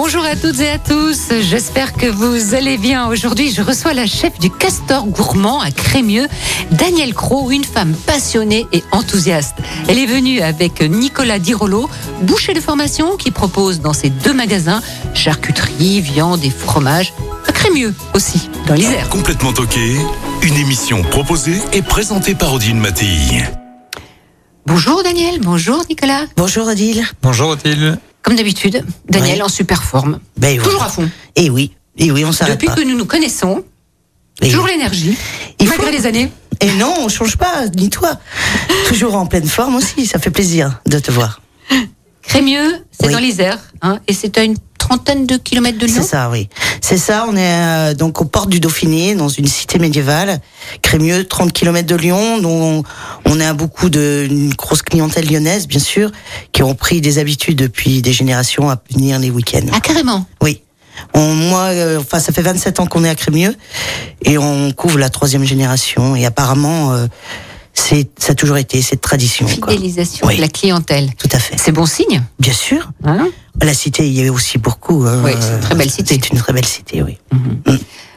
Bonjour à toutes et à tous, j'espère que vous allez bien. Aujourd'hui, je reçois la chef du Castor Gourmand à Crémieux, Danielle Cros, une femme passionnée et enthousiaste. Elle est venue avec Nicolas Dirolo, boucher de formation qui propose dans ses deux magasins charcuterie, viande et fromage. À Crémieux aussi, dans l'Isère. Complètement toqué, une émission proposée et présentée par Odile Mattei. Bonjour Daniel, bonjour Nicolas. Bonjour Odile. Bonjour Othilde. Comme d'habitude, Daniel en super forme. Ben, Toujours à fond. Et oui, et oui, on s'arrête Depuis pas. que nous nous connaissons, Et- toujours l'énergie, malgré faut- les années. Et non, on change pas, ni toi. Toujours en pleine forme aussi, ça fait plaisir de te voir. Crémieux, c'est Oui. dans l'Isère, hein, et c'est à une trentaine de kilomètres de Lyon. C'est ça, oui. C'est ça, on est euh, donc aux portes du Dauphiné, dans une cité médiévale, Crémieux, 30 km de Lyon, dont on a beaucoup de, une grosse clientèle lyonnaise, bien sûr, qui ont pris des habitudes depuis des générations à venir les week-ends. Ah, carrément. Oui. On, moi, euh, enfin, ça fait 27 ans qu'on est à Crémieux et on couvre la troisième génération. Et apparemment, euh, c'est, ça a toujours été cette tradition. quoi. Fidélisation Oui. de la clientèle. Tout à fait. C'est bon signe. Bien sûr. Hein La cité, il y avait aussi beaucoup. hein. Oui, c'est une très belle cité. C'est une très belle cité, oui.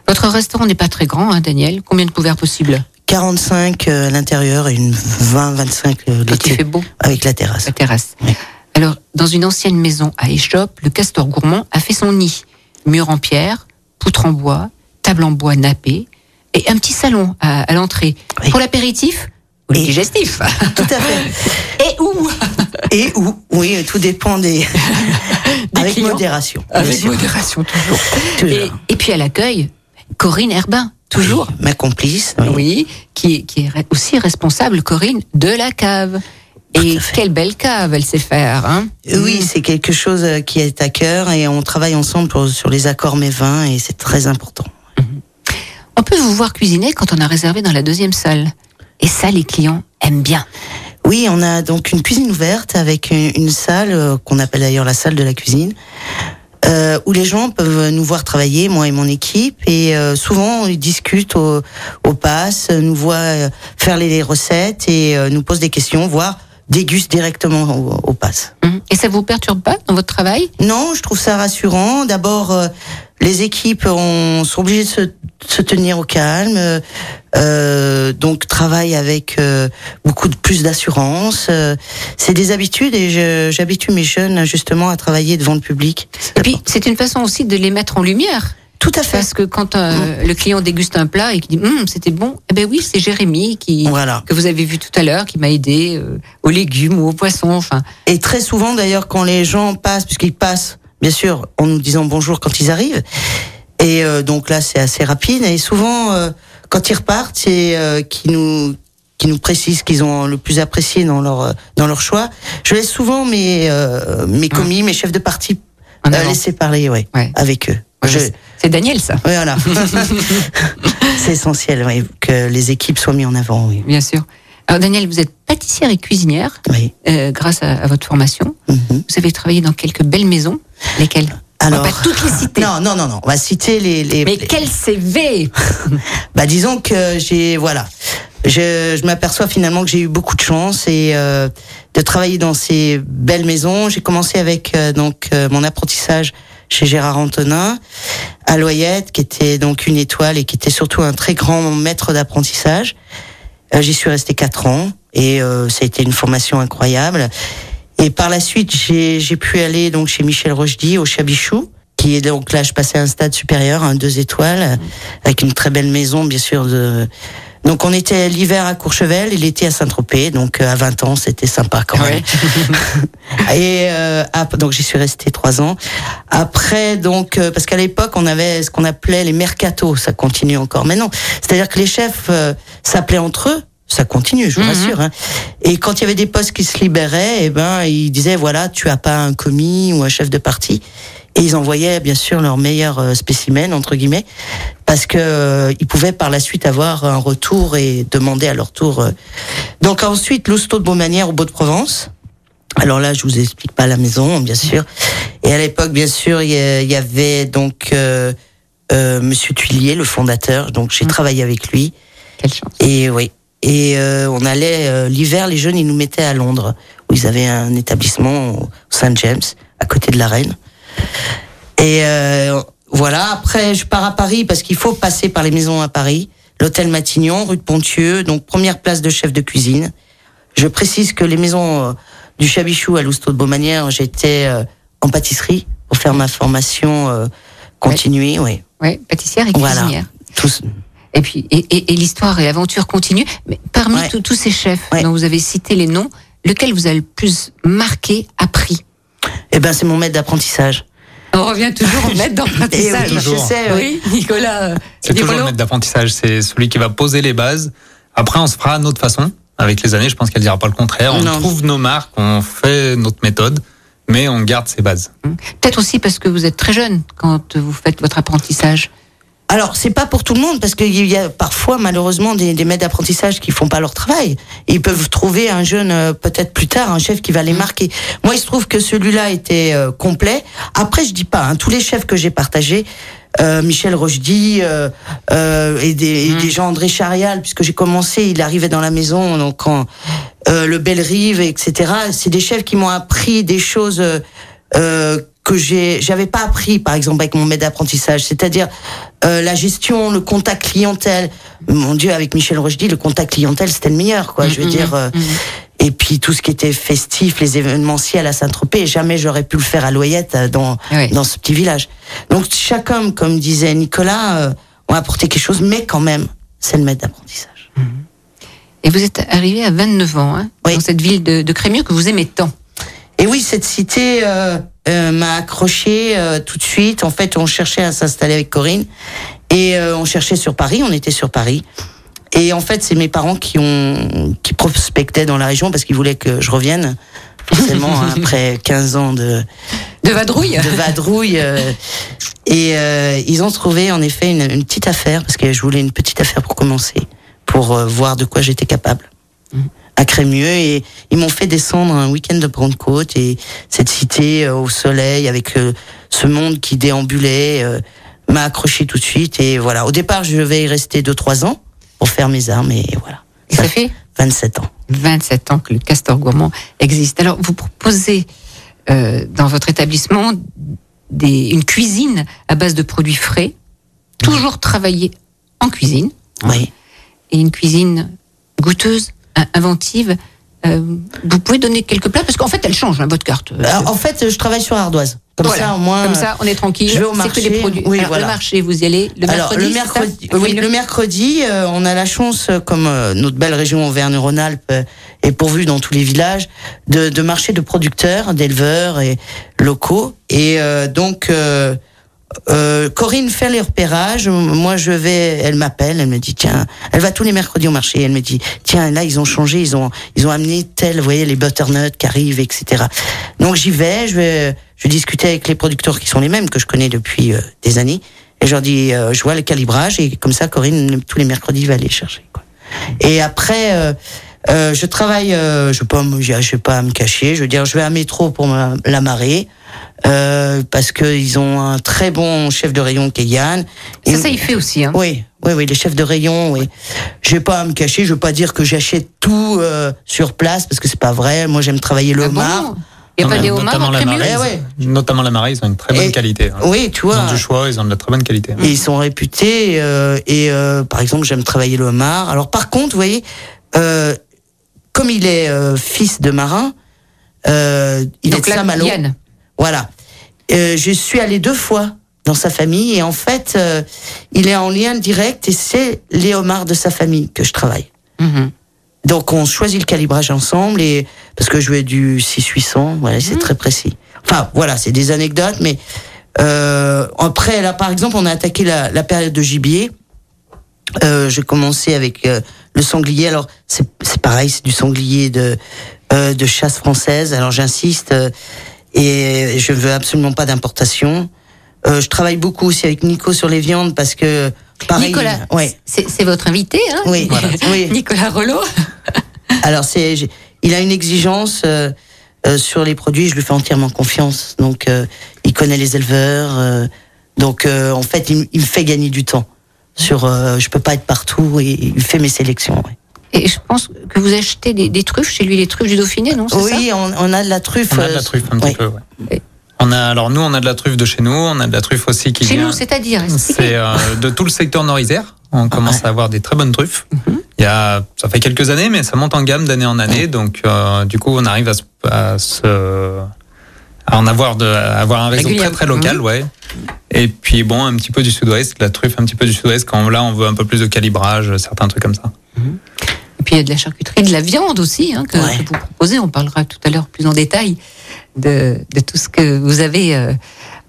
Votre restaurant n'est pas très grand, hein, Daniel. Combien de couverts possibles 45 euh, à l'intérieur et une 20-25 euh, l'été. fait beau, Avec la terrasse. la terrasse. Oui. Alors, dans une ancienne maison à Échoppe, le castor gourmand a fait son nid. Mur en pierre, poutre en bois, table en bois nappé et un petit salon à, à l'entrée. Oui. Pour l'apéritif ou le digestif. Tout à fait. et où? Et où? Oui, tout dépend des. Avec clients. modération. Avec modération, toujours. Toujours. Et, et puis à l'accueil, Corinne Herbin, toujours. Oui, ma complice. oui. Oui, qui, est- qui est aussi responsable, Corinne, de la cave. Et quelle belle cave elle sait faire, hein Oui, c'est quelque chose euh, qui est à cœur et on travaille ensemble pour- sur les accords mes vins et c'est très important. On peut vous voir cuisiner quand on a réservé dans la deuxième salle. Et ça, les clients aiment bien. Oui, on a donc une cuisine ouverte avec une, une salle euh, qu'on appelle d'ailleurs la salle de la cuisine. euh, où les gens peuvent nous voir travailler, moi et mon équipe, et euh, souvent ils discutent au, au pass, nous voient euh, faire les, les recettes et nous posent des questions, voire dégustent directement au, au pass. Mhm. Et ça vous perturbe pas dans votre travail? Non, je trouve ça rassurant. D'abord, les équipes ont, sont obligées de se, de se tenir au calme, euh, donc travaillent avec euh, beaucoup de plus d'assurance. Euh, c'est des habitudes et je- j'habitue mes jeunes justement à travailler devant le public. Et puis, c'est une façon aussi de les mettre en lumière. Tout à fait. Parce que quand euh, le client déguste un plat et qui dit Hum, c'était bon, eh ben oui, c'est Jérémy qui Voilà. que vous avez vu tout à l'heure, qui m'a aidé euh, aux légumes ou aux poissons. Enfin, Et très souvent d'ailleurs quand les gens passent, puisqu'ils passent, bien sûr, en nous disant bonjour quand ils arrivent. Et euh, donc là c'est assez rapide. Et souvent euh, quand ils repartent, c'est euh, qui nous qui nous précisent qu'ils ont le plus apprécié dans leur euh, dans leur choix. Je laisse souvent mes euh, mes commis, mes chefs de parti En euh, laisser parler, ouais, Ouais. avec eux. Je- c'est- Daniel, ça, Voilà. c'est essentiel, oui, que les équipes soient mises en avant, oui. bien sûr. Alors, Daniel, vous êtes pâtissière et cuisinière oui. euh, grâce à, à votre formation. Mhm. Vous avez travaillé dans quelques belles maisons. Lesquelles Alors, On va pas toutes les citer. non, non, non, non. On va citer les. les Mais les- quel CV Bah disons que j'ai voilà, je, je m'aperçois finalement que j'ai eu beaucoup de chance et euh, de travailler dans ces belles maisons. J'ai commencé avec euh, donc euh, mon apprentissage chez Gérard Antonin à Loyette, qui était donc une étoile et qui était surtout un très grand maître d'apprentissage. Euh, J'y suis resté quatre ans et euh, ça a été une formation incroyable. Et par la suite, j'ai pu aller donc chez Michel Rochdy au Chabichou, qui est donc là, je passais à un stade supérieur, un deux étoiles, avec une très belle maison, bien sûr. De... Donc on était l'hiver à Courchevel et l'été à Saint-Tropez, donc euh, à 20 ans, c'était sympa quand même. et euh, donc j'y suis restée trois ans. Après donc euh, parce qu'à l'époque on avait ce qu'on appelait les mercatos, ça continue encore. Mais non, c'est-à-dire que les chefs euh, s'appelaient entre eux. Ça continue, je vous Mhm. rassure. Hein. Et quand il y avait des postes qui se libéraient, eh ben ils disaient voilà, tu as pas un commis ou un chef de parti. Et ils envoyaient bien sûr leurs meilleurs euh, spécimens entre guillemets parce que euh, ils pouvaient par la suite avoir un retour et demander à leur tour. euh. Donc ensuite l'hosto de Beaumanière au Beau de Provence. Alors là, je vous explique pas la maison, bien sûr. Et à l'époque, bien sûr, il y avait donc euh, euh, Monsieur Tuilier, le fondateur. Donc j'ai travaillé avec lui. Quelle chance. Et oui. Et euh, on allait euh, l'hiver, les jeunes, ils nous mettaient à Londres, où ils avaient un établissement au Saint James, à côté de la Reine. Et euh, voilà. Après, je pars à Paris parce qu'il faut passer par les maisons à Paris. L'hôtel Matignon, rue de Pontieux, donc première place de chef de cuisine. Je précise que les maisons euh, du Chabichou à l'Ousteau de Beaumanière, j'étais euh, en pâtisserie pour faire ma formation euh, continuée. Oui. Ouais, pâtissière et Voilà. cuisinière. Tous. Et puis, et, et- et l'histoire et l'aventure continuent. Mais parmi Ouais. tous- ces chefs Ouais. dont vous avez cité les noms, lequel vous a le plus marqué, appris? Eh ben, c'est mon maître d'apprentissage. On revient toujours au maître d'apprentissage. Eh oui, je sais, oui. Nicolas. euh, C'est toujours le maître d'apprentissage, c'est celui qui va poser les bases. Après, on se fera à notre façon. Avec les années, je pense qu'elle dira pas le contraire. On Non. trouve nos marques, on fait notre méthode, mais on garde ses bases. Peut-être aussi parce que vous êtes très jeune quand vous faites votre apprentissage. Alors, c'est pas pour tout le monde, parce qu'il y a parfois, malheureusement, des, des maîtres d'apprentissage qui font pas leur travail. Ils peuvent trouver un jeune, euh, peut-être plus tard, un chef qui va les marquer. Moi, il se trouve que celui-là était euh, complet. Après, je dis pas, hein, tous les chefs que j'ai partagés, euh, Michel Rochdy euh, euh, et, des, et des gens, André Charial, puisque j'ai commencé, il arrivait dans la maison, donc quand, euh, le Bellerive, etc. C'est des chefs qui m'ont appris des choses euh, que j'ai j'avais pas appris par exemple avec mon maître d'apprentissage. C'est-à-dire euh, la gestion le contact clientèle. Mon dieu avec Michel Rochdy le contact clientèle c'était le meilleur quoi je veux dire euh, et puis tout ce qui était festif les événementiels à Saint-Tropez jamais j'aurais pu le faire à Loyette euh, dans Oui. dans ce petit village. Donc chaque homme comme disait Nicolas euh, ont apporté quelque chose mais quand même c'est le maître d'apprentissage. Et vous êtes arrivé à 29 ans, hein, Oui. dans cette ville de, de Crémieux que vous aimez tant. Et oui, cette cité euh, euh, m'a accroché euh, tout de suite. En fait, on cherchait à s'installer avec Corinne et euh, on cherchait sur Paris. On était sur Paris. Et en fait, c'est mes parents qui ont qui prospectaient dans la région parce qu'ils voulaient que je revienne. Forcément, hein, après 15 ans de, De vadrouille de vadrouille. euh, et euh, ils ont trouvé en effet une, une petite affaire parce que je voulais une petite affaire pour commencer, pour euh, voir de quoi j'étais capable à Crémieux et ils m'ont fait descendre un week-end de Pentecôte et cette cité euh, au soleil avec euh, ce monde qui déambulait euh, m'a accroché tout de suite et voilà. Au départ, je vais y rester deux trois ans pour faire mes armes et voilà. Et ça fait 27 ans. 27 ans que le Castor Gourmand existe. Alors, vous proposez euh, dans votre établissement des, une cuisine à base de produits frais, toujours travaillée en cuisine, Oui. et une cuisine goûteuse, inventive. Euh, vous pouvez donner quelques plats parce qu'en fait, elle change hein, votre carte. Euh, Alors, en fait, je travaille sur ardoise. Comme voilà. ça, au moins. Comme ça, on est tranquille. je vais au C'est que des marché. produits. Oui, Alors, voilà. Le marché, vous y allez le Alors mercredi. le mercredi, oui, le mercredi, euh, on a la chance, euh, comme euh, notre belle région Auvergne-Rhône-Alpes euh, est pourvue dans tous les villages, de, de marchés de producteurs, d'éleveurs et locaux. Et euh, donc euh, Corinne fait les repérages. Moi, je vais, elle m'appelle, elle me dit tiens, elle va tous les mercredis au marché. Elle me dit tiens, là ils ont changé, ils ont ils ont amené tel, vous voyez les butternuts qui arrivent, etc. Donc j'y vais, je vais je discuter avec les producteurs qui sont les mêmes que je connais depuis euh, des années. Et je leur dis, euh, je vois le calibrage et comme ça, Corinne tous les mercredis va aller chercher. Quoi. Et après. euh, euh, je travaille, je me- je vais pas me cacher. Je veux dire, je vais à métro pour la marée euh, parce que ils ont un très bon chef de rayon qui est Yann. Ça, Et- ça, il fait aussi. Hein. oui, oui, oui, les chefs de rayon, oui. Je vais pas à me cacher, je veux pas dire que j'achète tout euh, sur place parce que c'est pas vrai. Moi, j'aime travailler le Ah bon? Il n'y a pas des homards notamment en la marée, Eh ouais. Notamment la marée, ils ont une très bonne Et- qualité. hein. Oui, tu Ils vois. ont du choix, ils ont de la très bonne qualité. Et ils sont réputés. euh, et euh, par exemple, j'aime travailler le homard. Alors par contre, vous voyez, euh, comme il est euh, fils de marin, euh, il Donc est de là, Saint-Malo. Yann. Voilà. Euh, je suis allée deux fois dans sa famille et en fait, euh, il est en lien direct et c'est les homards de sa famille que je travaille. Mhm. Donc on choisit le calibrage ensemble et parce que je vais du 6-800, voilà, c'est très précis. Enfin voilà, c'est des anecdotes, mais euh, après là par exemple on a attaqué la, la période de gibier. Euh, J'ai commencé avec euh, le sanglier. Alors c'est pareil, c'est du sanglier de de chasse française. Alors j'insiste. Et je veux absolument pas d'importation. Euh, je travaille beaucoup aussi avec Nico sur les viandes parce que pareil. Nicolas, Ouais. c'est c'est votre invité, hein Oui, voilà. oui. Nicolas Rollo. Alors c'est, il a une exigence euh, euh, sur les produits. Je lui fais entièrement confiance. Donc euh, il connaît les éleveurs. euh, donc euh, en fait, il, il me fait gagner du temps. Sur, euh, je peux pas être partout et il fait mes sélections. ouais. Et je pense que vous achetez des, des truffes chez lui, les truffes du Dauphiné, non ça Oui, on, on a de la truffe. On a de la truffe un petit peu, ouais. Oui. On a, alors nous, on a de la truffe de chez nous, on a de la truffe aussi qui Chez vient. nous, c'est-à-dire. C'est euh, de tout le secteur nord-isère. On commence à avoir des très bonnes truffes. Mhm. Il y a, ça fait quelques années, mais ça monte en gamme d'année en année. Donc, euh, du coup, on arrive à se, à se- à en avoir de, à avoir un réseau très très local, ouais. Et puis bon, un petit peu du sud-ouest, de la truffe un petit peu du sud-ouest. Quand là, on veut un peu plus de calibrage, certains trucs comme ça. Et puis il y a de la charcuterie, de la viande aussi hein, que, Ouais. que vous proposez. On parlera tout à l'heure plus en détail de, de tout ce que vous avez euh,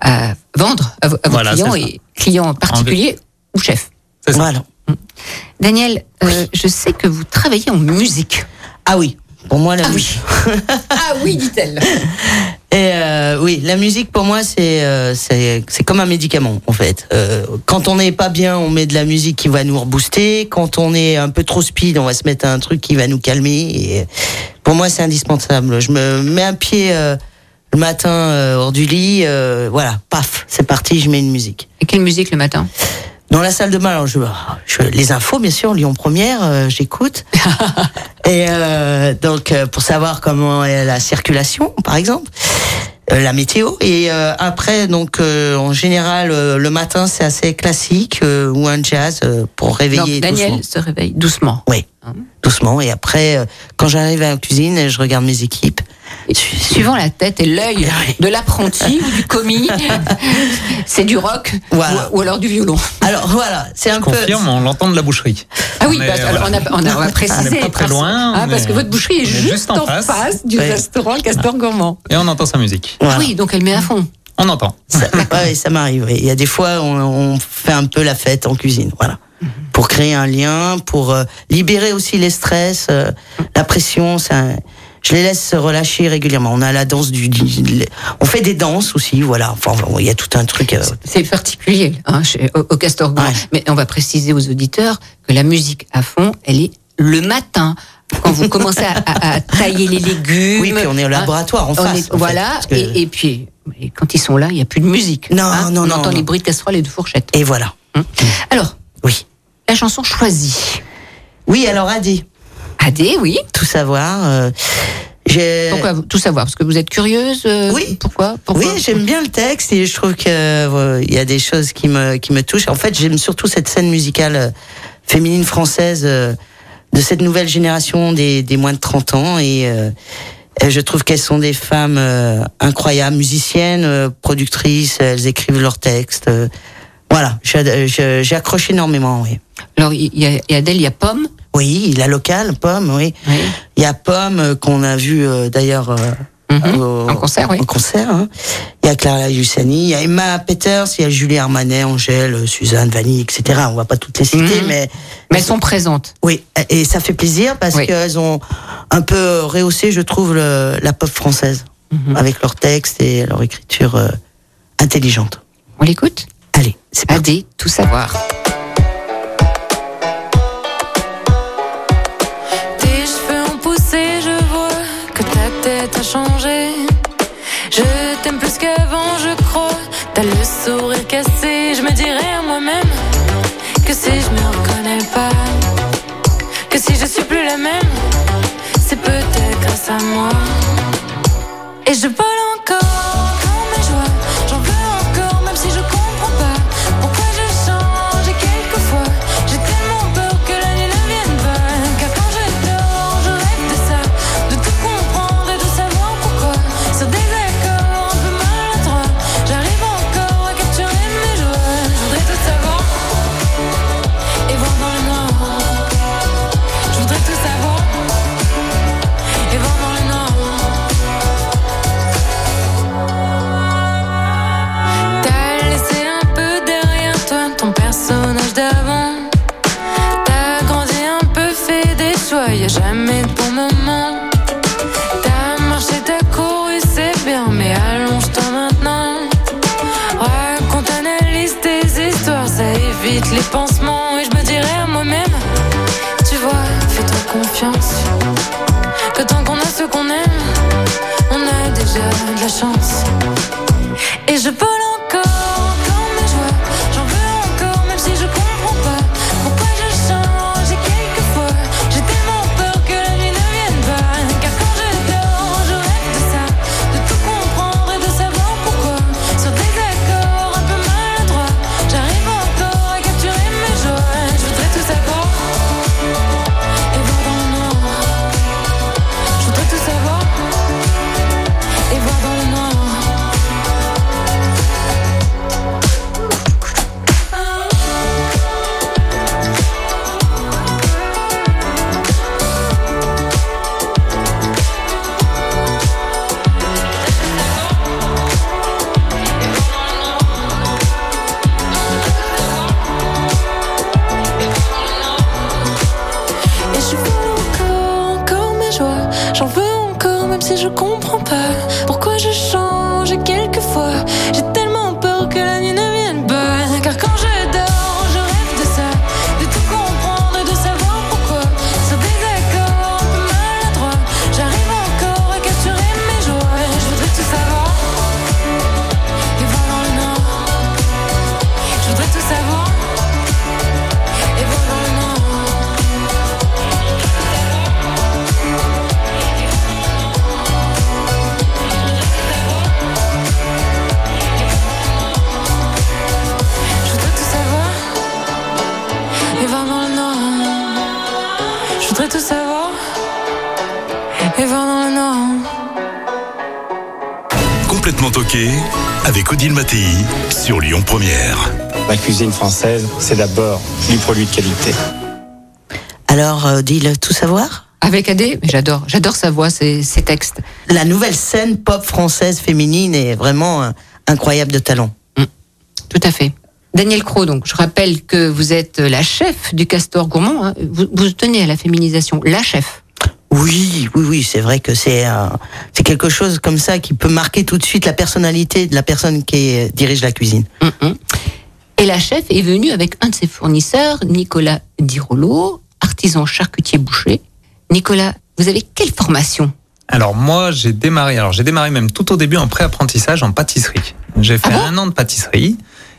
à vendre à, vos- à vos Voilà, clients et clients particuliers ou chefs. C'est ça. Voilà. Daniel, euh, je sais que vous travaillez en musique. Ah oui. Pour moi, la Ah oui. ah oui, dit-elle. Et euh, oui, la musique pour moi c'est euh, c'est comme un médicament en fait. Euh, quand on n'est pas bien, on met de la musique qui va nous rebooster. Quand on est un peu trop speed, on va se mettre un truc qui va nous calmer. Pour moi, c'est indispensable. Je me mets un pied euh, le matin euh, hors du lit, euh, voilà, paf, c'est parti, je mets une musique. Et quelle musique le matin? Dans la salle de bain, alors je, je- les infos, bien sûr, Lyon Première, euh, j'écoute. Et euh, donc, euh, pour savoir comment est la circulation, par exemple, euh, la météo. Et euh, après, donc, euh, en général, euh, le matin, c'est assez classique euh, ou un jazz euh, pour réveiller Donc, Daniel doucement. se réveille doucement. Oui, doucement. Et après, euh, quand j'arrive à la cuisine, je regarde mes équipes. Suivant la tête et l'œil de l'apprenti ou du commis, c'est du rock Voilà. ou, ou alors du violon. Alors voilà, c'est un peu. Confirme, on l'entend de la boucherie. Ah oui, On est- parce- alors, voilà. on, a, on, a, on va préciser. On est pas très loin, Ah, parce est- que votre boucherie est, juste, juste en face, face. du Ouais. restaurant Le Castor Gourmand. Et on entend sa musique. Voilà. Ah oui, donc elle met à fond. On entend. Ça, ouais, ça m'arrive. oui. Il y a des fois, on, on fait un peu la fête en cuisine, voilà, pour créer un lien, pour euh, libérer aussi les stress, euh, la pression. Ça, je les laisse se relâcher régulièrement. On a la danse du, on fait des danses aussi, voilà. Enfin, il y a tout un truc. euh, C'est particulier hein, chez, au, au Castor. Ouais. Mais on va préciser aux auditeurs que la musique à fond, elle est le matin. Quand vous commencez à, à- à tailler les légumes. Oui, puis on est au hein, laboratoire en on face, est- en fait, voilà, parce que- et, et puis et quand ils sont là, il n'y a plus de musique. Non, hein. non, on non, entend non. les bruits de casserole et de fourchettes. Et voilà. Alors, Oui. la chanson choisie. Oui, alors Adi, Adé, oui. tout savoir. euh, Pourquoi tout savoir? Parce que vous êtes curieuse euh, Oui. Pourquoi, Pourquoi? Oui, j'aime bien le texte et je trouve que euh, il y a des choses qui me qui me touchent. En fait, j'aime surtout cette scène musicale euh, féminine française euh, de cette nouvelle génération des, des moins de 30 ans et euh, je trouve qu'elles sont des femmes euh, incroyables, musiciennes, euh, productrices, elles écrivent leurs textes. euh, voilà, j'ai accroché énormément, oui. Alors, il y a, et Adèle, il y a Pomme. Oui, la locale, Pomme, oui. Oui. Il y a Pomme euh, qu'on a vu euh, d'ailleurs euh, Mhm. au- En concert, oui. en concert, hein. Il y a Clara Luciani, il y a Emma Peters, il y a Julie Armanet, Angèle, Suzanne, Vanille, etc. On va pas toutes les citer, Mhm. mais Mais elles sont présentes. oui, et ça fait plaisir parce Oui. qu'elles ont un peu rehaussé, je trouve, le- la pop française Mhm. avec leurs textes et leur écriture euh, intelligente. On l'écoute? Allez, c'est parti. Adé, tout savoir. Et je vole encore dans mes joies, tout savoir et voir dans le. Complètement toqué avec Odile Mattei sur Lyon Première. La cuisine française, c'est d'abord du produit de qualité. Alors, euh, dis-le tout savoir? Avec Adé, mais j'adore, j'adore sa voix, ses, ses textes. La nouvelle scène pop française féminine est vraiment euh, incroyable de talent. Tout à fait. Daniel Cros, donc, je rappelle que vous êtes la chef du Castor Gourmand. hein. Vous, vous tenez à la féminisation, la chef. Oui, oui, oui, c'est vrai que c'est euh, c'est quelque chose comme ça qui peut marquer tout de suite la personnalité de la personne qui dirige la cuisine. Et la chef est venue avec un de ses fournisseurs, Nicolas Dirolo, artisan charcutier boucher. Nicolas, vous avez quelle formation? Alors moi, j'ai démarré. Alors j'ai démarré même tout au début en pré-apprentissage en pâtisserie. J'ai fait Ah bon? un an de pâtisserie.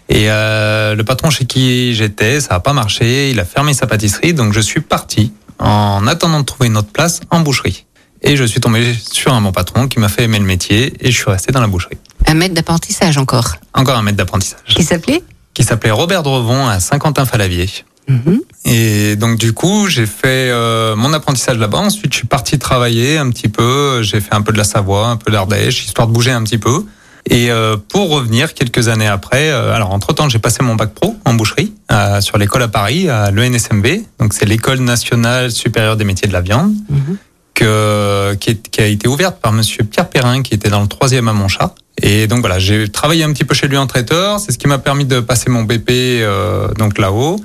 Et euh, le patron chez qui j'étais, ça n'a pas marché. Il a fermé sa pâtisserie, donc je suis parti en attendant de trouver une autre place en boucherie. Et je suis tombé sur un bon patron qui m'a fait aimer le métier et je suis resté dans la boucherie. Un maître d'apprentissage encore. Encore un maître d'apprentissage Qui s'appelait? Qui s'appelait Robert Drevon à Saint-Quentin-Falavier. Mhm. Et donc du coup, j'ai fait euh, mon apprentissage là-bas. Ensuite, je suis parti travailler un petit peu. J'ai fait un peu de la Savoie, un peu d'Ardèche, histoire de bouger un petit peu. Et euh, pour revenir quelques années après, euh, alors entre temps, j'ai passé mon bac pro en boucherie euh, sur l'école à Paris, à l'ENSMV. Donc c'est l'école nationale supérieure des métiers de la viande, Mhm. que, qui, est- qui a été ouverte par Monsieur Pierre Perrin, qui était dans le troisième à Montchat. Et donc voilà, j'ai travaillé un petit peu chez lui en traiteur. C'est ce qui m'a permis de passer mon BP euh, donc là-haut.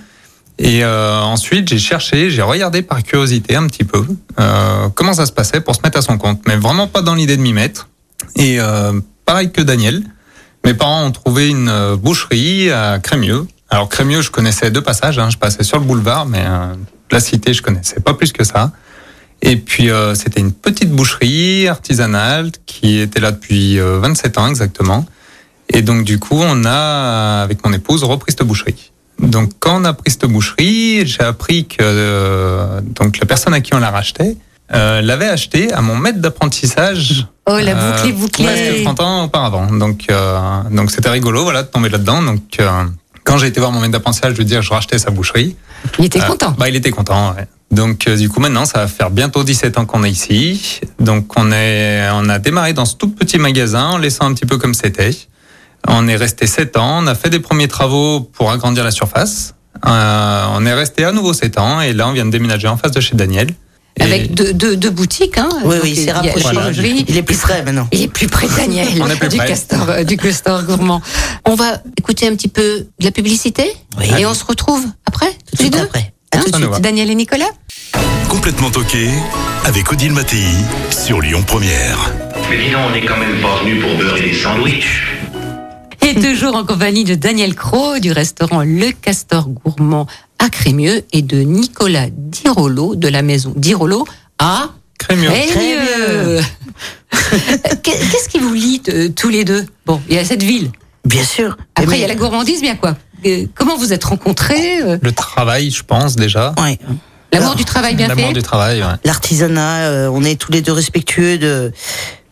Et euh, ensuite, j'ai cherché, j'ai regardé par curiosité un petit peu euh, comment ça se passait pour se mettre à son compte, mais vraiment pas dans l'idée de m'y mettre. Et euh, pareil que Daniel, mes parents ont trouvé une euh, boucherie à Crémieux. Alors Crémieux, je connaissais deux passages, hein, je passais sur le boulevard, mais euh, la cité, je connaissais pas plus que ça. Et puis euh, c'était une petite boucherie artisanale qui était là depuis euh, 27 ans exactement. Et donc du coup, on a avec mon épouse repris cette boucherie. Donc quand on a pris cette boucherie, j'ai appris que donc la personne à qui on la rachetait euh, l'avait acheté à mon maître d'apprentissage. Oh, la euh, boucle est bouclée. presque 30 ans auparavant. Donc euh, donc c'était rigolo, voilà, de tomber là-dedans. Donc euh, quand j'ai été voir mon maître d'apprentissage, je lui dire je rachetais sa boucherie. Il était content. Bah, il était content. Ouais. Donc euh, du coup maintenant ça va faire bientôt 17 ans qu'on est ici. Donc on est on a démarré dans ce tout petit magasin en laissant un petit peu comme c'était. On est resté 7 ans, on a fait des premiers travaux pour agrandir la surface. Euh, on est resté à nouveau 7 ans et là on vient de déménager en face de chez Daniel. Avec deux, deux, deux boutiques. Hein. Oui, Donc, oui, il c'est rapproché. boulangerie. Il est plus près maintenant. Il est plus près de Daniel, plus du, près. castor, euh, du castor gourmand. On va écouter un petit peu de la publicité Oui. et on se retrouve après, Tout deux. après. À Hein tout de suite. Daniel et Nicolas Complètement toqué avec Odile Mattei sur Lyon Première. Mais dis donc, on n'est quand même pas venu pour beurrer des sandwichs. Et toujours en compagnie de Daniel Cros du restaurant Le Castor Gourmand à Crémieux et de Nicolas Dirolo de la maison Dirolo à Crémieux. Crémieux. Qu'est- Qu'est-ce qui vous lie euh, tous les deux? Bon, il y a cette ville. Bien sûr. Après, il y a la gourmandise, bien quoi? Comment vous êtes rencontrés euh, Le travail, je pense déjà. Ouais. L'amour du travail bien L'amour fait? du travail. Ouais. L'artisanat, euh, on est tous les deux respectueux de.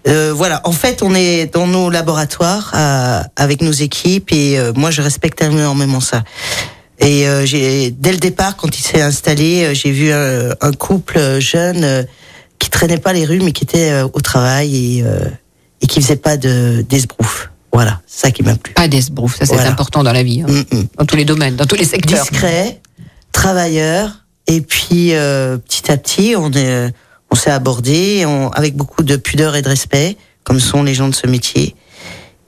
Euh, voilà, en fait, on est dans nos laboratoires euh, avec nos équipes et euh, moi, je respecte énormément ça. Et euh, j'ai dès le départ, quand il s'est installé, j'ai vu un, un couple jeune euh, qui traînait pas les rues, mais qui était euh, au travail et, euh, et qui faisait pas de d'esbrouf. Voilà, ça qui m'a plu. Pas d'esbrouf, ça c'est Voilà. important dans la vie, hein. Mm, mm. dans tous les domaines, dans tous les secteurs. discret, travailleur, et puis euh, petit à petit, on est, on s'est abordé on, avec beaucoup de pudeur et de respect, comme sont les gens de ce métier.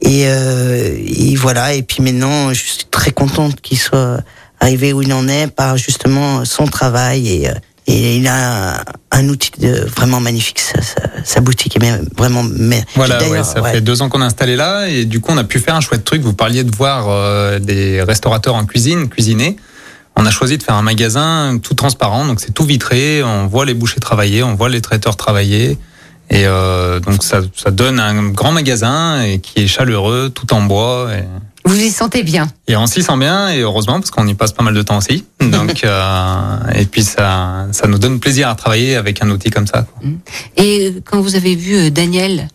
Et, euh, et voilà. Et puis maintenant, je suis très contente qu'il soit arrivé où il en est par justement son travail et, euh, Et il a un, un outil de, vraiment magnifique. Sa, sa- sa boutique est même vraiment. mais- Voilà, ouais, ça ouais. fait deux ans qu'on est installé là et du coup on a pu faire un chouette truc. Vous parliez de voir euh, des restaurateurs en cuisine cuisiner. On a choisi de faire un magasin tout transparent, donc c'est tout vitré. On voit les bouchers travailler, on voit les traiteurs travailler. Et euh, donc ça, ça donne un grand magasin et qui est chaleureux, tout en bois. Et, Vous y sentez bien. et on s'y sent bien et heureusement parce qu'on y passe pas mal de temps aussi. Donc euh, et puis ça, ça nous donne plaisir à travailler avec un outil comme ça. quoi. Et quand vous avez vu euh, Daniel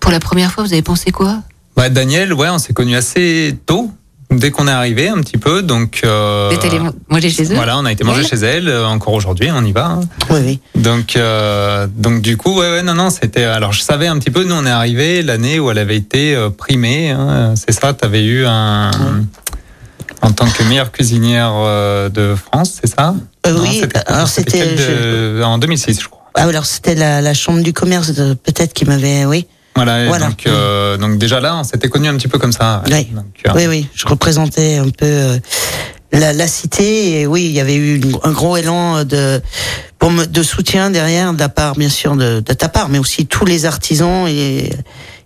pour la première fois, vous avez pensé quoi? Ouais, Daniel, ouais, on s'est connus assez tôt, dès qu'on est arrivé un petit peu. Donc, euh, Vous êtes allé manger chez eux voilà, on a été manger chez elle. euh, Encore aujourd'hui, on y va. hein. Oui, oui. Donc, euh, donc du coup, ouais, ouais, non, non, c'était. Alors, je savais un petit peu. Nous, on est arrivé l'année où elle avait été euh, primée. hein, c'est ça. Tu avais eu un. En tant que meilleure cuisinière euh, de France, c'est ça? Euh, Non, oui, alors c'était- en 2006, je crois. Ah, alors c'était la, la chambre du commerce, de- peut-être qui m'avait. Oui. Voilà. et Voilà. Donc, euh, donc déjà là, on s'était connus un petit peu comme ça. Oui. Donc, euh, Oui, oui, je représentais un peu euh, la, la cité et oui, il y avait eu une- un gros élan de pour me- de soutien derrière de la part bien sûr de, de ta part, mais aussi tous les artisans et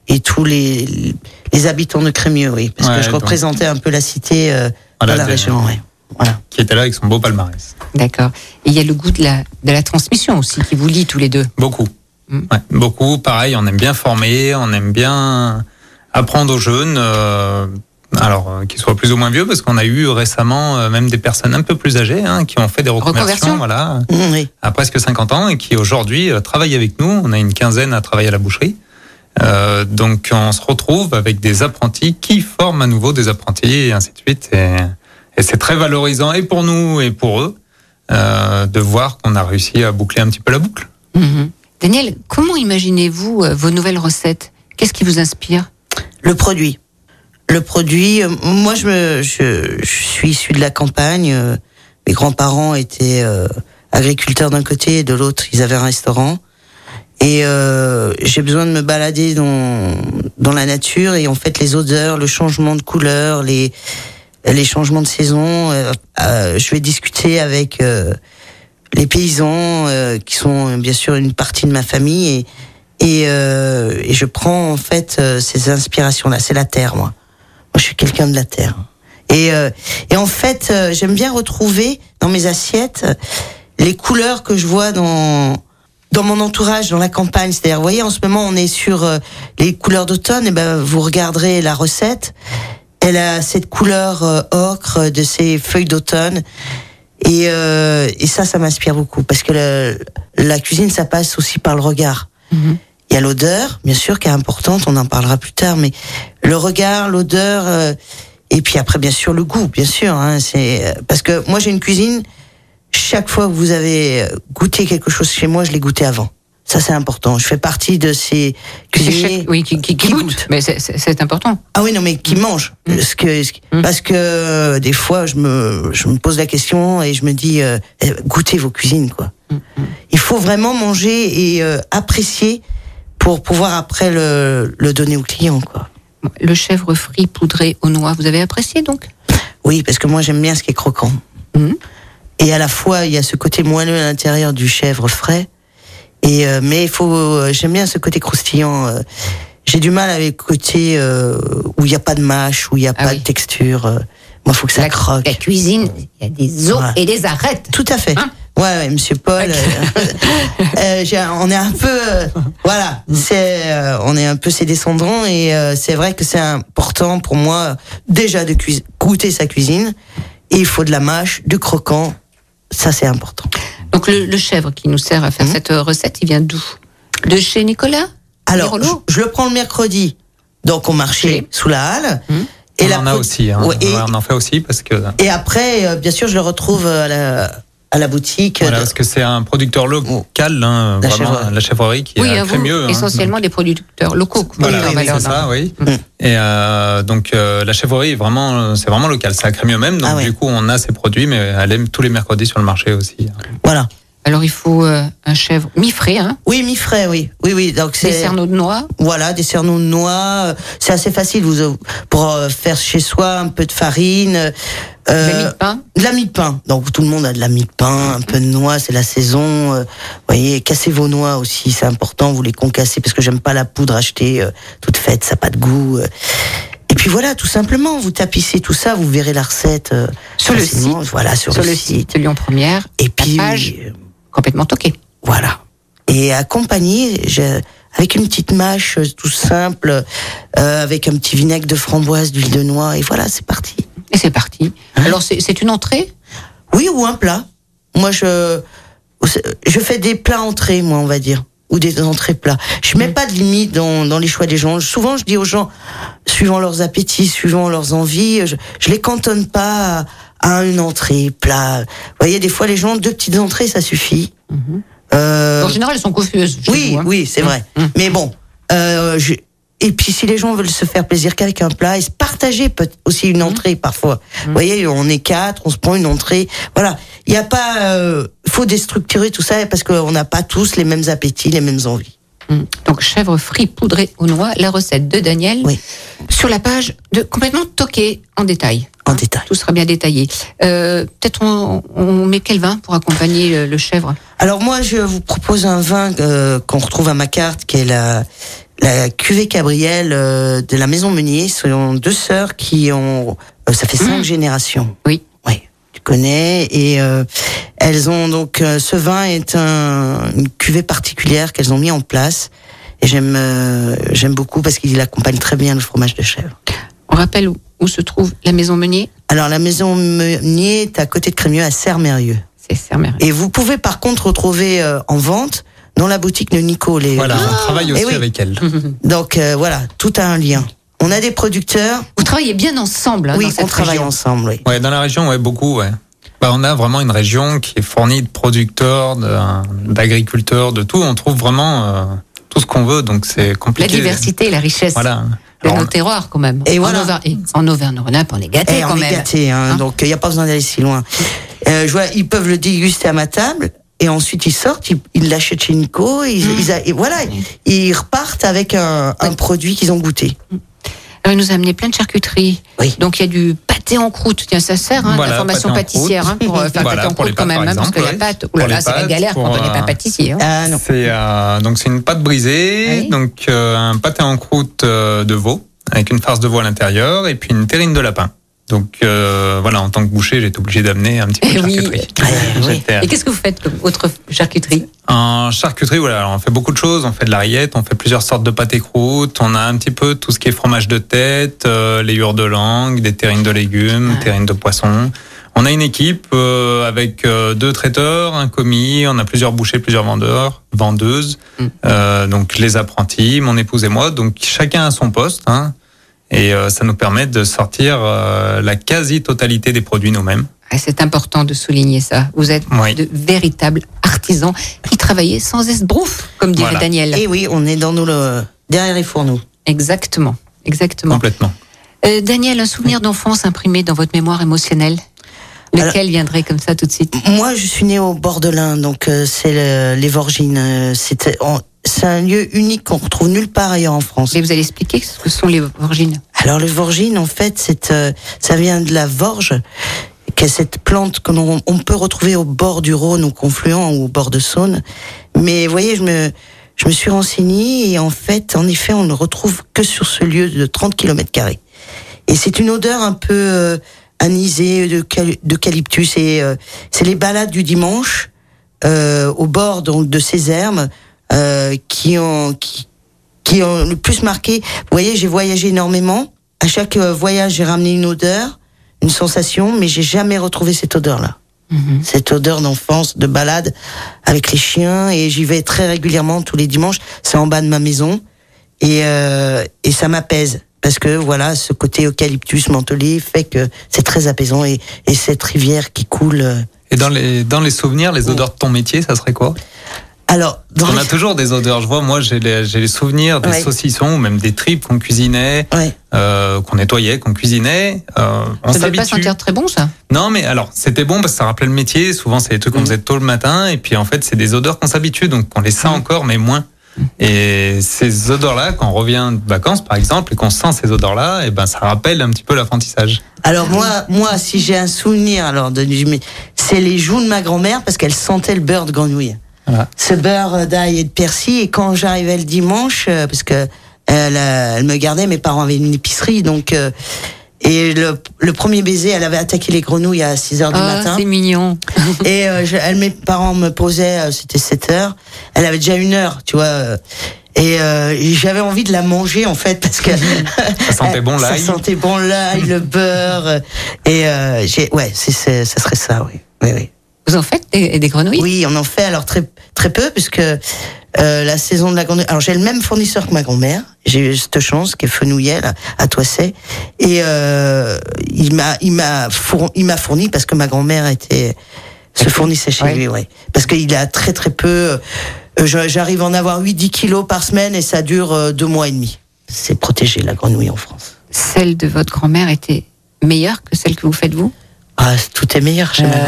et tous les les habitants de Crémieux, oui, parce Ouais, que je donc- représentais un peu la cité euh, Voilà, dans la région, ouais. Voilà. qui était là avec son beau palmarès. D'accord. Et il y a le goût de la, de la transmission aussi qui vous lie tous les deux. Beaucoup. Mm. Ouais, beaucoup. Pareil, on aime bien former, on aime bien apprendre aux jeunes. euh, alors, euh, qu'ils soient plus ou moins vieux, parce qu'on a eu récemment euh, même des personnes un peu plus âgées hein, qui ont fait des reconversions, Reconversion voilà, Mmh, oui. à presque 50 ans et qui aujourd'hui euh, travaillent avec nous. On a une quinzaine à travailler à la boucherie. Euh, donc, on se retrouve avec des apprentis qui forment à nouveau des apprentis et ainsi de suite. Et, et c'est très valorisant et pour nous et pour eux euh, de voir qu'on a réussi à boucler un petit peu la boucle. Mhm. Daniel, comment imaginez-vous euh, vos nouvelles recettes? Qu'est-ce qui vous inspire? Le produit. Le produit, euh, moi je, me, je, je suis issu de la campagne. euh, Mes grands-parents étaient agriculteurs d'un côté et de l'autre, ils avaient un restaurant. Et euh, j'ai besoin de me balader dans, dans la nature et en fait les odeurs, le changement de couleur, les, les changements de saison. euh, je vais discuter avec les paysans euh, qui sont euh, bien sûr une partie de ma famille et, et, euh, et je prends en fait euh, ces inspirations-là. C'est la terre, moi. Moi, je suis quelqu'un de la terre. Et, euh, et en fait, j'aime bien retrouver dans mes assiettes les couleurs que je vois dans dans mon entourage, dans la campagne. C'est-à-dire, vous voyez, en ce moment, on est sur les couleurs d'automne. Et ben, vous regarderez la recette. Elle a cette couleur euh, ocre de ces feuilles d'automne. Et, euh, et ça, ça m'inspire beaucoup parce que le- la cuisine, ça passe aussi par le regard. Mhm. Il y a l'odeur, bien sûr, qui est importante. On en parlera plus tard, mais le regard, l'odeur, euh, et puis après, bien sûr, le goût, bien sûr. Hein, c'est euh, parce que moi, j'ai une cuisine. Chaque fois que vous avez goûté quelque chose chez moi, je l'ai goûté avant. Ça, c'est important. Je fais partie de ces cuisiniers. chaque- Oui, qui, qui, qui qui goûte. goûte. Mais c'est- important. Ah oui, non, mais qui mange. Mm. Ce que, ce- Mm. Parce que euh, des fois, je me, je me pose la question et je me dis, euh, eh, goûtez vos cuisines, quoi. Il faut vraiment manger et euh, apprécier pour pouvoir après le, le donner au client, quoi. Le chèvre frit poudré aux noix, vous avez apprécié donc? Oui, parce que moi, j'aime bien ce qui est croquant. Et à la fois, il y a ce côté moelleux à l'intérieur du chèvre frais. Et euh, mais il faut, euh, j'aime bien ce côté croustillant. euh. J'ai du mal avec le côté où il n'y a pas de mâche, où il n'y a Ah pas oui. de texture. Moi, il faut que ça la, croque. la cuisine, il y a des os Ouais. et des arêtes. Tout à fait. Hein ouais, ouais, Monsieur Paul. Euh, euh, on est un peu, euh, voilà, c'est, on est un peu ses descendants et c'est vrai que c'est important pour moi déjà de goûter sa cuisine. Et il faut de la mâche, du croquant. Ça, c'est important. Donc le, le chèvre qui nous sert à faire Mhm. cette euh, recette, il vient d'où? De chez Nicolas? Alors, je, je le prends le mercredi, donc au marché Ok. sous la halle. Mhm. Et on la en a aussi. Hein. Ouais, et, Ouais, on en fait aussi parce que et après, euh, bien sûr, je le retrouve à la, à la boutique. voilà, de- parce que c'est un producteur local, hein, La vraiment chèvrerie. la chèvrerie qui Oui, est à vous, mieux. essentiellement des producteurs locaux. Voilà, Oui, c'est ça, oui. Mm. Et euh, donc euh, la chèvrerie est vraiment, c'est vraiment local. C'est à Crémieux même, donc Ah ouais. du coup on a ses produits, mais elle aime tous les mercredis sur le marché aussi. Voilà. Alors il faut euh, un chèvre mi-frais, hein, Oui, mi-frais, oui. Oui, oui. Donc des cerneaux de noix. Voilà, des cerneaux de noix. C'est assez facile vous, euh, pour faire chez soi un peu de farine. Euh, Euh, La mie de pain de la mie de pain. Donc tout le monde a de la mie de pain, un peu de noix, c'est la saison. euh, Vous voyez, cassez vos noix aussi, c'est important. Vous les concassez parce que j'aime pas la poudre achetée euh, toute faite, ça n'a pas de goût. Et puis voilà, tout simplement, vous tapissez tout ça, vous verrez la recette Sur le site. Voilà, sur, sur le, le site. site Lyon Première. Et puis page. euh, Complètement toqué. voilà. Et accompagné, avec une petite mâche tout simple, euh, avec un petit vinaigre de framboise, d'huile de noix, et voilà, c'est parti. Et c'est parti. Alors, c'est une entrée? Oui, ou un plat? Moi, je je fais des plats entrées, moi, on va dire, ou des entrées plats. Je mets pas de limite dans, dans les choix des gens. Souvent, je dis aux gens, suivant leurs appétits, suivant leurs envies, je, je les cantonne pas à, à une entrée plat. Vous voyez, des fois, les gens deux petites entrées, ça suffit. Euh, En général, elles sont confuses. oui, vous, hein. oui, c'est vrai. Hum. Mais bon, euh, je- et puis si les gens veulent se faire plaisir qu'avec un plat et se partager peut aussi une entrée parfois. Vous voyez, on est quatre, on se prend une entrée. Voilà, il n'y a pas, euh, faut déstructurer tout ça parce qu'on n'a pas tous les mêmes appétits, les mêmes envies. Hum. Donc, chèvre frit poudré aux noix, la recette de Daniel. Oui. Sur la page de complètement toqué en détail. En détail. Tout sera bien détaillé. Euh, Peut-être on, on met quel vin pour accompagner le, le chèvre? Alors moi, je vous propose un vin euh, qu'on retrouve à ma carte, qui est la, la cuvée Cabriel euh, de la Maison Meunier. Ce sont deux sœurs qui ont, euh, ça fait cinq Mmh. générations. Oui. Oui, tu connais. Et euh, elles ont donc, euh, ce vin est un, une cuvée particulière qu'elles ont mis en place. Et j'aime, euh, j'aime beaucoup parce qu'il accompagne très bien le fromage de chèvre. On rappelle où, où se trouve la maison Meunier? Alors la Maison Meunier est à côté de Crémieux, à Sermérieux. C'est Sermérieux. Et vous pouvez par contre retrouver euh, en vente dans la boutique de Nico les. Voilà, on travaille aussi Eh oui. avec elle. Donc euh, voilà, tout a un lien. On a des producteurs. Vous travaillez bien ensemble hein, oui, dans cette on travaille région. ensemble. Oui. Ouais, dans la région, ouais, beaucoup, ouais. Bah, on a vraiment une région qui est fournie de producteurs, d'agriculteurs, de tout. On trouve vraiment euh, tout ce qu'on veut, donc c'est La compliqué. diversité, la richesse Voilà. de nos terroirs quand même. Et en voilà. Auvergne- et en Auvergne-Rhône-Alpes, on est gâtés Eh, quand on est même. gâtés, hein, Hein donc il n'y a pas besoin d'aller si loin. Euh, je vois, ils peuvent le déguster à ma table. Et ensuite ils sortent, ils ils l'achètent chez Nico, ils, ils a- et voilà, ils repartent avec un, un produit qu'ils ont goûté. Alors, il nous a amené plein de charcuteries. Oui. Donc il y a du pâté en croûte. Tiens, ça sert, hein, Voilà, l'information pâtissière, hein, pour euh, faire Voilà, pâté en croûte quand même, par hein, parce que la pâte, oh là là, c'est la galère quand on n'est pas euh, pâtissier. hein. Ah non. C'est euh, donc c'est une pâte brisée, Oui. donc euh, un pâté en croûte euh, de veau avec une farce de veau à l'intérieur et puis une terrine de lapin. Donc euh, voilà, en tant que boucher, j'ai été obligé d'amener un petit peu Eh de oui. charcuterie. Oui. J'étais- Et qu'est-ce que vous faites comme autre charcuterie? En charcuterie, voilà, alors on fait beaucoup de choses. On fait de la rillette, on fait plusieurs sortes de pâtes et croûtes. On a un petit peu tout ce qui est fromage de tête, euh, les de langue, des terrines de légumes, Ah. terrines de poisson. On a une équipe euh, avec euh, deux traiteurs, un commis. On a plusieurs bouchers, plusieurs vendeurs, vendeuses. Mm. Euh, donc les apprentis, mon épouse et moi. Donc chacun à son poste. Hein, et euh, ça nous permet de sortir euh, la quasi-totalité des produits nous-mêmes. C'est important de souligner ça. Vous êtes Oui. de véritables artisans qui travaillaient sans esbrouf, comme dirait Voilà. Daniel. Et oui, on est dans nos le- derrière les fourneaux. Exactement. Exactement. Complètement. Euh, Daniel, un souvenir d'enfance imprimé dans votre mémoire émotionnelle? Lequel viendrait comme ça tout de suite? Moi, je suis née au bord de l'Ain, donc euh, c'est le- les Vorgines. euh, C'était, c'est un lieu unique qu'on retrouve nulle part ailleurs en France. Et vous allez expliquer ce que sont les Vorgines Alors le Vorgine, en fait, c'est, euh, ça vient de la Vorge, qui est cette plante que l'on on peut retrouver au bord du Rhône, au confluent ou au bord de Saône. Mais vous voyez, je me, je me suis renseignée et en fait, en effet, on ne le retrouve que sur ce lieu de 30 km carrés. Et c'est une odeur un peu euh, anisée de cal- d'eucalyptus et euh, c'est les balades du dimanche euh, au bord donc de ces herbes euh, qui ont qui, qui ont le plus marqué. Vous voyez, j'ai voyagé énormément. À chaque euh, voyage, j'ai ramené une odeur, une sensation, mais j'ai jamais retrouvé cette odeur-là. Cette odeur d'enfance, de balade avec les chiens, et j'y vais très régulièrement tous les dimanches. C'est en bas de ma maison, et euh, et ça m'apaise parce que voilà, ce côté eucalyptus mentholé fait que c'est très apaisant et, et cette rivière qui coule. euh, Et dans les dans les souvenirs, les odeurs de ton métier, ça serait quoi? Alors, dans On les- a toujours des odeurs. Je vois, moi, j'ai les, j'ai les souvenirs des Ouais. saucissons ou même des tripes qu'on cuisinait, Ouais. euh, qu'on nettoyait, qu'on cuisinait. Euh, on Ça devait pas sentir très bon, ça Non, mais alors, c'était bon parce que ça rappelait le métier. Souvent, c'est des trucs qu'on Mhm. faisait tôt le matin. Et puis, en fait, c'est des odeurs qu'on s'habitue. Donc, on les sent encore, mais moins. Et ces odeurs-là, quand on revient de vacances, par exemple, et qu'on sent ces odeurs-là, et ben, ça rappelle un petit peu l'apprentissage. Alors moi, moi, si j'ai un souvenir, alors c'est les joues de ma grand-mère parce qu'elle sentait le beurre de grenouille. Voilà. Ce beurre d'ail et de persil. Et quand j'arrivais le dimanche, euh, parce que elle, euh, elle me gardait, mes parents avaient une épicerie, donc euh, et le, le premier baiser, elle avait attaqué les grenouilles à 6 heures du Ah, matin. c'est mignon. Et euh, je- elle, mes parents me posaient, euh, c'était 7 heures. Elle avait déjà une heure, tu vois. euh, Et euh, j'avais envie de la manger en fait parce que Ça sentait bon l'ail. Ça sentait bon l'ail, le beurre. Et euh, j'ai, ouais, c'est, c'est, ça serait ça, oui, oui, oui. Vous en faites des, des grenouilles? Oui, on en fait alors très très peu puisque euh, la saison de la grenouille. Alors j'ai le même fournisseur que ma grand-mère. J'ai eu cette chance qui est Fenouillet là, à Toisset et euh, il m'a il m'a fourni, il m'a fourni parce que ma grand-mère était se fournissait chez Ouais. lui, ouais. Parce qu'il a très très peu. euh, J'arrive à en avoir 8-10 kilos par semaine et ça dure euh, deux mois et demi. C'est protégé la grenouille en France. Celle de votre grand-mère était meilleure que celle que vous faites vous? Ah, tout est meilleur chez moi.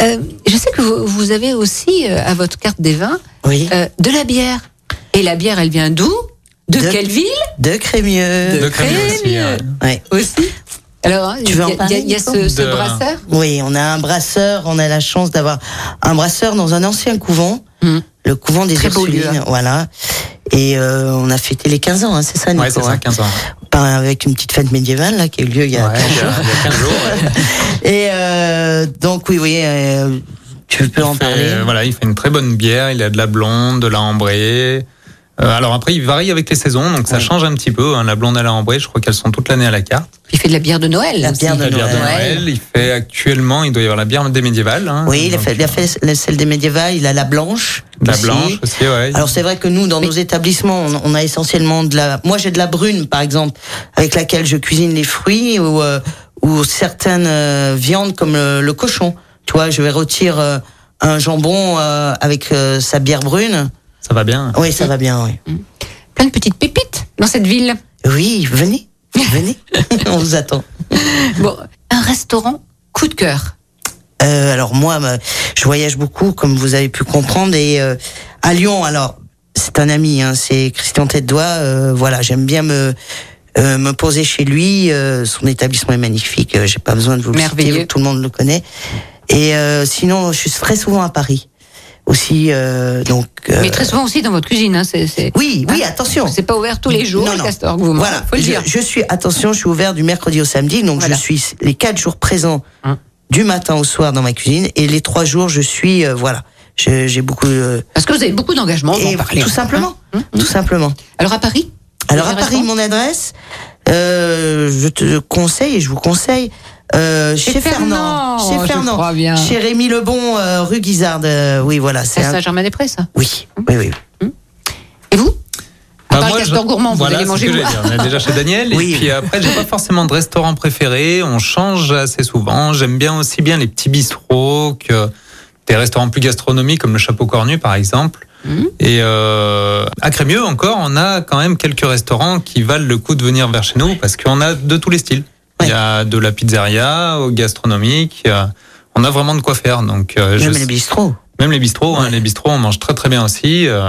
Euh, Je sais que vous, vous avez aussi euh, à votre carte des vins Oui. euh, de la bière. Et la bière, elle vient d'où? De, De- quelle ville? De Crémieux. De Crémieux aussi, Crémieux. ouais. Ouais. Aussi? Alors, hein, Tu il y il y a- parler, il y a, Nico? ce, ce De- brasseur? Oui, on a un brasseur, on a la chance d'avoir un brasseur dans un ancien couvent, Hmm. le couvent des Très beau lieu, Ursulines, hein. voilà. Et euh, on a fêté les 15 ans, hein, c'est ça, Nico Ouais, c'est ça, hein 15 ans. Pas avec une petite fête médiévale là, qui a eu lieu il y a Ouais, 15 il y a- jours. il y a 15 jours. ouais. Et euh, donc oui, oui, euh, tu peux en fait, parler. Voilà, il fait une très bonne bière. Il a de la blonde, de la ambrée. Euh, alors après, il varie avec les saisons, donc ça Ouais. change un petit peu. hein. La blonde et la ambrée, je crois qu'elles sont toute l'année à la carte. Il fait de la bière de Noël. La aussi. bière de La bière de Noël. Noël. Il fait actuellement, il doit y avoir la bière des médiévales. hein. Oui, il a Donc, fait, il a fait la- celle des médiévales, il a la blanche. La aussi. blanche aussi, ouais. Alors c'est vrai que nous, dans nos établissements, on, on a essentiellement de la. Moi, j'ai de la brune, par exemple, avec laquelle je cuisine les fruits ou euh, ou certaines euh, viandes comme le, le cochon. Tu vois, je vais retirer euh, un jambon euh, avec euh, sa bière brune. Ça va bien. Oui, ça va bien. Oui. Plein de petites pépites dans cette ville. Oui, venez, venez, on vous attend. Bon, un restaurant coup de cœur. Euh, alors moi, me- je voyage beaucoup, comme vous avez pu comprendre, et euh, à Lyon, alors c'est un ami, hein, c'est Christian Tête d'Oie. euh, voilà, j'aime bien me euh, me poser chez lui. euh, son établissement est magnifique. euh, J'ai pas besoin de vous le Merveilleux. citer, tout le monde le connaît. Et euh, sinon, je suis très souvent à Paris aussi. euh, donc. euh, Mais très souvent aussi dans votre cuisine. Hein, c'est, Oui, oui, Hein attention. C'est pas ouvert tous les jours, Non, non. castor que vous mangez, Voilà, faut le dire. je suis attention, je suis ouvert du mercredi au samedi, donc Voilà. je suis les quatre jours présents Hein. du matin au soir dans ma cuisine, et les trois jours je suis euh, voilà, j'ai beaucoup euh, Parce que vous avez beaucoup d'engagement, tout simplement, Hein, hein. tout simplement. Alors à Paris Alors à Paris, mon adresse, euh, je te conseille et je vous conseille. Euh, Chez Fernand, Fernand, chez je Fernand, crois bien. chez Rémi Lebon, euh, rue Guizarde. euh, oui, voilà, C'est un- Saint-Germain-des-Prés, ça. oui, oui, oui. Et vous À Bah, moi, le castor je- gourmand, vous voilà, allez manger ce. On est déjà chez Daniel. Oui. Et puis après, j'ai pas forcément de restaurant préféré. On change assez souvent. J'aime bien aussi bien les petits bistrots que des restaurants plus gastronomiques comme le Chapeau Cornu, par exemple. Mhm. Et euh, à Crémieux encore, on a quand même quelques restaurants qui valent le coup de venir vers chez nous parce qu'on a de tous les styles. Il y a de la pizzeria au gastronomique. euh, On a vraiment de quoi faire. Donc, euh, je- Même les bistrots. même les bistrots, hein, les bistrots, on mange très très bien aussi euh,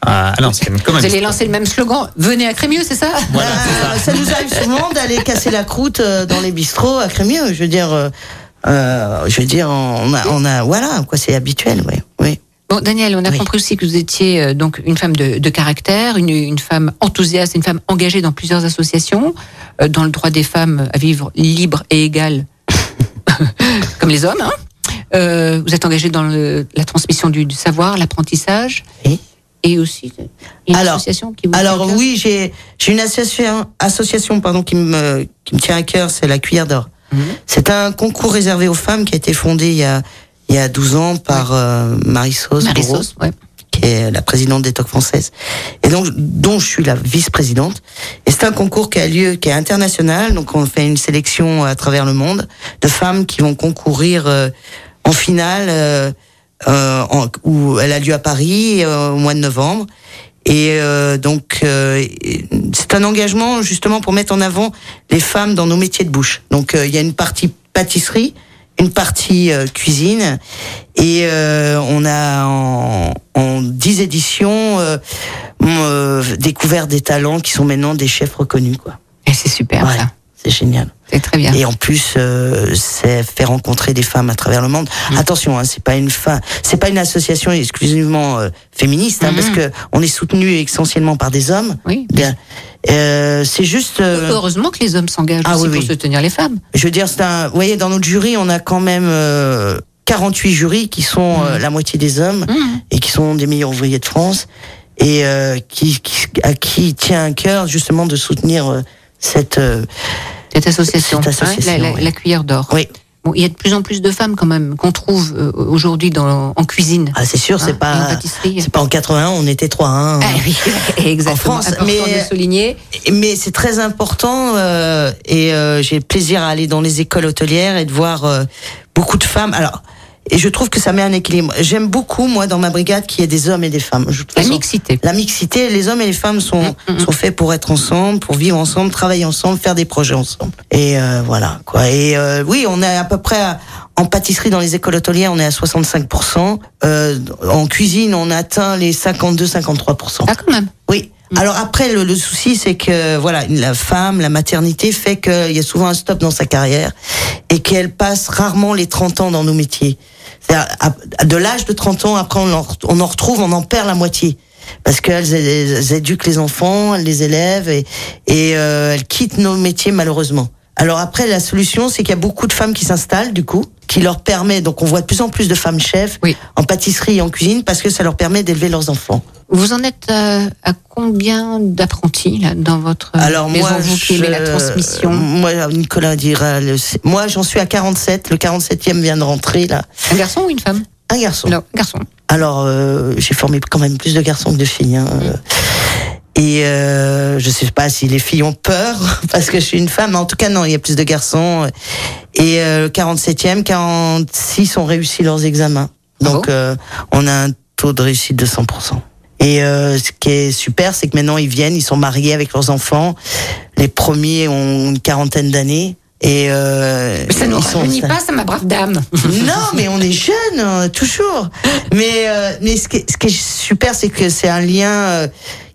à, à l'ancienne. Comme un Vous allez bistrot. lancer le même slogan Venez à Crémieux, c'est ça? Voilà, Ah, ça nous arrive souvent d'aller casser la croûte euh, dans les bistrots à Crémieux. Je veux dire, euh, euh, je veux dire, on a, on a voilà, quoi, c'est habituel. Bon, Daniel, on a Oui. compris aussi que vous étiez euh, donc une femme de, de caractère, une, une femme enthousiaste, une femme engagée dans plusieurs associations, euh, dans le droit des femmes à vivre libre et égal, comme les hommes. Hein. Euh, vous êtes engagée dans le- la transmission du, du savoir, l'apprentissage, Oui. et aussi une Alors- association qui vous Alors tient à cœur oui, j'ai une association, association pardon, qui me qui me tient à cœur, c'est la Cuillère d'Or. Mhm. C'est un concours réservé aux femmes qui a été fondé il y a il y a 12 ans par euh, Marie-Sauce Marie-Sauce, ouais. qui est la présidente des TOC françaises, et donc dont je suis la vice-présidente. Et c'est un concours qui a lieu, qui est international, donc on fait une sélection à travers le monde de femmes qui vont concourir euh, en finale, euh, euh, en- où elle a lieu à Paris euh, au mois de novembre. Et euh, donc euh, c'est un engagement justement pour mettre en avant les femmes dans nos métiers de bouche. Donc euh, il y a une partie pâtisserie une partie euh, cuisine et euh, on a en, en 10 éditions euh, euh, découvert des talents qui sont maintenant des chefs reconnus quoi. Et c'est super ça. C'est génial. C'est très bien. Et en plus, euh, c'est fait rencontrer des femmes à travers le monde. Mm. Attention, hein, c'est pas une fin, c'est pas une association exclusivement euh, féministe, hein, parce que on est soutenu essentiellement par des hommes. Oui. Bien. Euh, c'est juste. euh, Heureusement que les hommes s'engagent Ah aussi oui, pour oui. soutenir les femmes. je veux dire, c'est un. Vous voyez, dans notre jury, on a quand même euh, 48 jurys qui sont euh, la moitié des hommes Mhm. et qui sont des meilleurs ouvriers de France et euh, qui, qui- à qui tient un cœur justement de soutenir euh, cette. euh, Cette association, Cette association, hein, la, la- oui. la cuillère d'or. oui. Bon, il y a de plus en plus de femmes quand même qu'on trouve euh, aujourd'hui en cuisine. Ah, c'est sûr, Hein, c'est en pas. C'est pas en 81, on était trois. Hein. Ah oui, exactement. En France, mais- de souligner. Mais c'est très important euh, et euh, j'ai plaisir à aller dans les écoles hôtelières et de voir euh, beaucoup de femmes. Alors, et je trouve que ça met un équilibre. J'aime beaucoup, moi, dans ma brigade, qu'il y ait des hommes et des femmes. Je- La façon, mixité. La mixité, les hommes et les femmes sont, Mm, sont faits pour être ensemble, pour vivre ensemble, travailler ensemble, faire des projets ensemble. Et euh, voilà, quoi. Et euh, oui, on est à peu près à- en pâtisserie dans les écoles hôtelières, on est à 65%. Euh, en cuisine, on atteint les 52-53%. Ah quand même. Oui. Alors après, le, le souci, c'est que voilà, la femme, la maternité fait qu'il y a souvent un stop dans sa carrière et qu'elle passe rarement les 30 ans dans nos métiers. De l'âge de 30 ans, après, on en, on en retrouve, on en perd la moitié. Parce qu'elles elles- elles éduquent les enfants, elles les élèvent et, et euh, elles quittent nos métiers malheureusement. Alors après, la solution, c'est qu'il y a beaucoup de femmes qui s'installent du coup, qui leur permet, donc on voit de plus en plus de femmes chefs Oui. en pâtisserie et en cuisine parce que ça leur permet d'élever leurs enfants. Vous en êtes euh, à combien d'apprentis là dans votre Alors maison moi, vous qui je- aimez la transmission Moi, Nicolas dira. le- moi, j'en suis à 47. Le 47e vient de rentrer là. Un garçon ou une femme? Un garçon. Non, un garçon. Alors, euh, j'ai formé quand même plus de garçons que de filles. Hein. Mm. Et euh, je sais pas si les filles ont peur parce que je suis une femme. mais En tout cas, non, il y a plus de garçons. Et euh, 47e, 46 ont réussi leurs examens. Donc, Ah euh, on a un taux de réussite de 100%. Et euh, ce qui est super, c'est que maintenant ils viennent, ils sont mariés avec leurs enfants. Les premiers ont une quarantaine d'années. Et euh, Mais ça ne rajeunit pas, ça ma brave dame. non, mais on est jeunes, euh, toujours. Mais, euh, mais ce, qui est, ce qui est super, c'est que c'est un lien euh,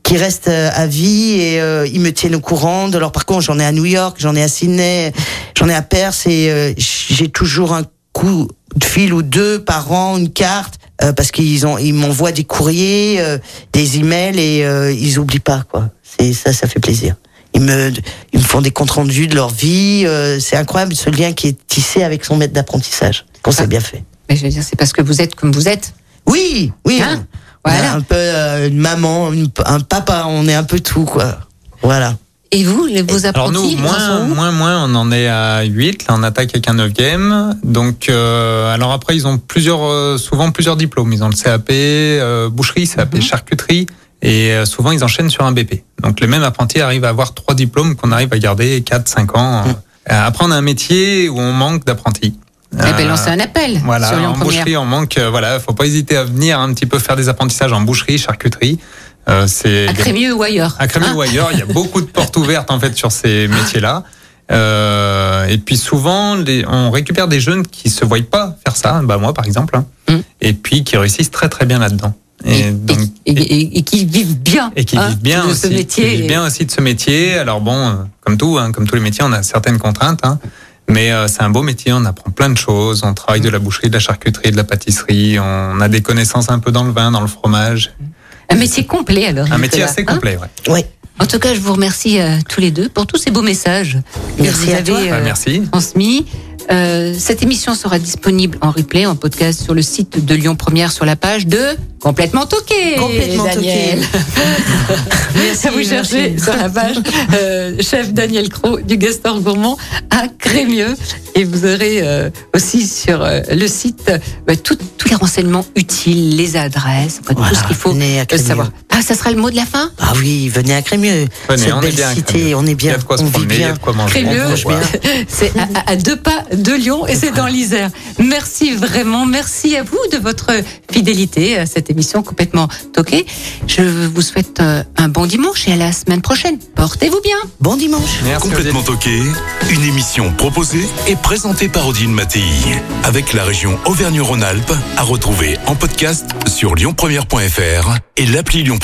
qui reste euh, à vie et euh, ils me tiennent au courant de leur parcours. J'en ai à New York, j'en ai à Sydney, j'en ai à Perth et euh, j'ai toujours un coup de fil ou deux par an, une carte. euh, parce qu'ils ont, ils m'envoient des courriers, euh, des emails et euh, ils oublient pas quoi. C'est ça, ça fait plaisir. Ils me, ils me font des comptes rendus de leur vie. euh, c'est incroyable ce lien qui est tissé avec son maître d'apprentissage. Quand c'est bien fait. Mais je veux dire, c'est parce que vous êtes comme vous êtes. Oui, oui. Hein Voilà. un peu euh, une maman, une- un papa. On est un peu tout quoi. Voilà. Et vous, les, vos Alors apprentis, nous, moins, moins, moins, on en est à 8. Là, on attaque avec un neuvième. Donc, euh, alors après, ils ont plusieurs, euh, souvent plusieurs diplômes. Ils ont le CAP euh, boucherie, CAP charcuterie, et euh, souvent ils enchaînent sur un BP. Donc, les mêmes apprentis arrivent à avoir trois diplômes qu'on arrive à garder 4, 5 ans. Euh, Après, on a un métier où on manque d'apprentis. Eh ben, lancez un appel voilà, sur en boucherie, on manque. euh, voilà, faut pas hésiter à venir un petit peu faire des apprentissages en boucherie, charcuterie. Euh, c'est À Crémieux ou ailleurs. à Crémieux Hein ou ailleurs, il y a beaucoup de portes ouvertes en fait sur ces métiers-là. Euh, et puis souvent, les, on récupère des jeunes qui se voient pas faire ça, bah moi par exemple, hein, Mm. et puis qui réussissent très très bien là-dedans. Et, Et, donc, et- et- et qui vivent bien. et qui hein, vivent bien de aussi, ce métier. qui vivent bien aussi de ce métier. Alors bon, euh, comme tout, hein, comme tous les métiers, on a certaines contraintes, hein, mais euh, c'est un beau métier. On apprend plein de choses. On travaille de la boucherie, de la charcuterie, de la pâtisserie. On a des connaissances un peu dans le vin, dans le fromage. Un métier complet alors. Un métier assez hein complet, ouais. Oui. En tout cas, je vous remercie euh, tous les deux pour tous ces beaux messages que Merci vous à avez toi. Bah, euh, merci. transmis. Euh, cette émission sera disponible en replay, en podcast sur le site de Lyon Première sur la page de Complètement Toqué. Complètement Daniel. Merci. Vous cherchez sur la page euh, chef Daniel Cros du Gaston Gourmand à Crémieux. Et vous aurez euh, aussi sur euh, le site euh, tous les renseignements utiles, les adresses, tout Voilà, ce qu'il faut savoir. Ah, ça sera le mot de la fin? Ah oui, venez à Crémieux. Venez, Cette on est belle bien à cité, on est Il y bien. a de quoi se on vit promener, il y a bien. de quoi manger. Crémieux, bien. c'est à, à deux pas de Lyon et c'est dans l'Isère. Merci vraiment, merci à vous de votre fidélité à cette émission complètement toquée. Je vous souhaite euh, un bon dimanche et à la semaine prochaine. Portez-vous bien. Bon dimanche. Merci, Complètement toqué, une émission proposée et présentée par Odile Mattei. Avec la région Auvergne-Rhône-Alpes, à retrouver en podcast sur lyonpremière.fr et l'appli Lyon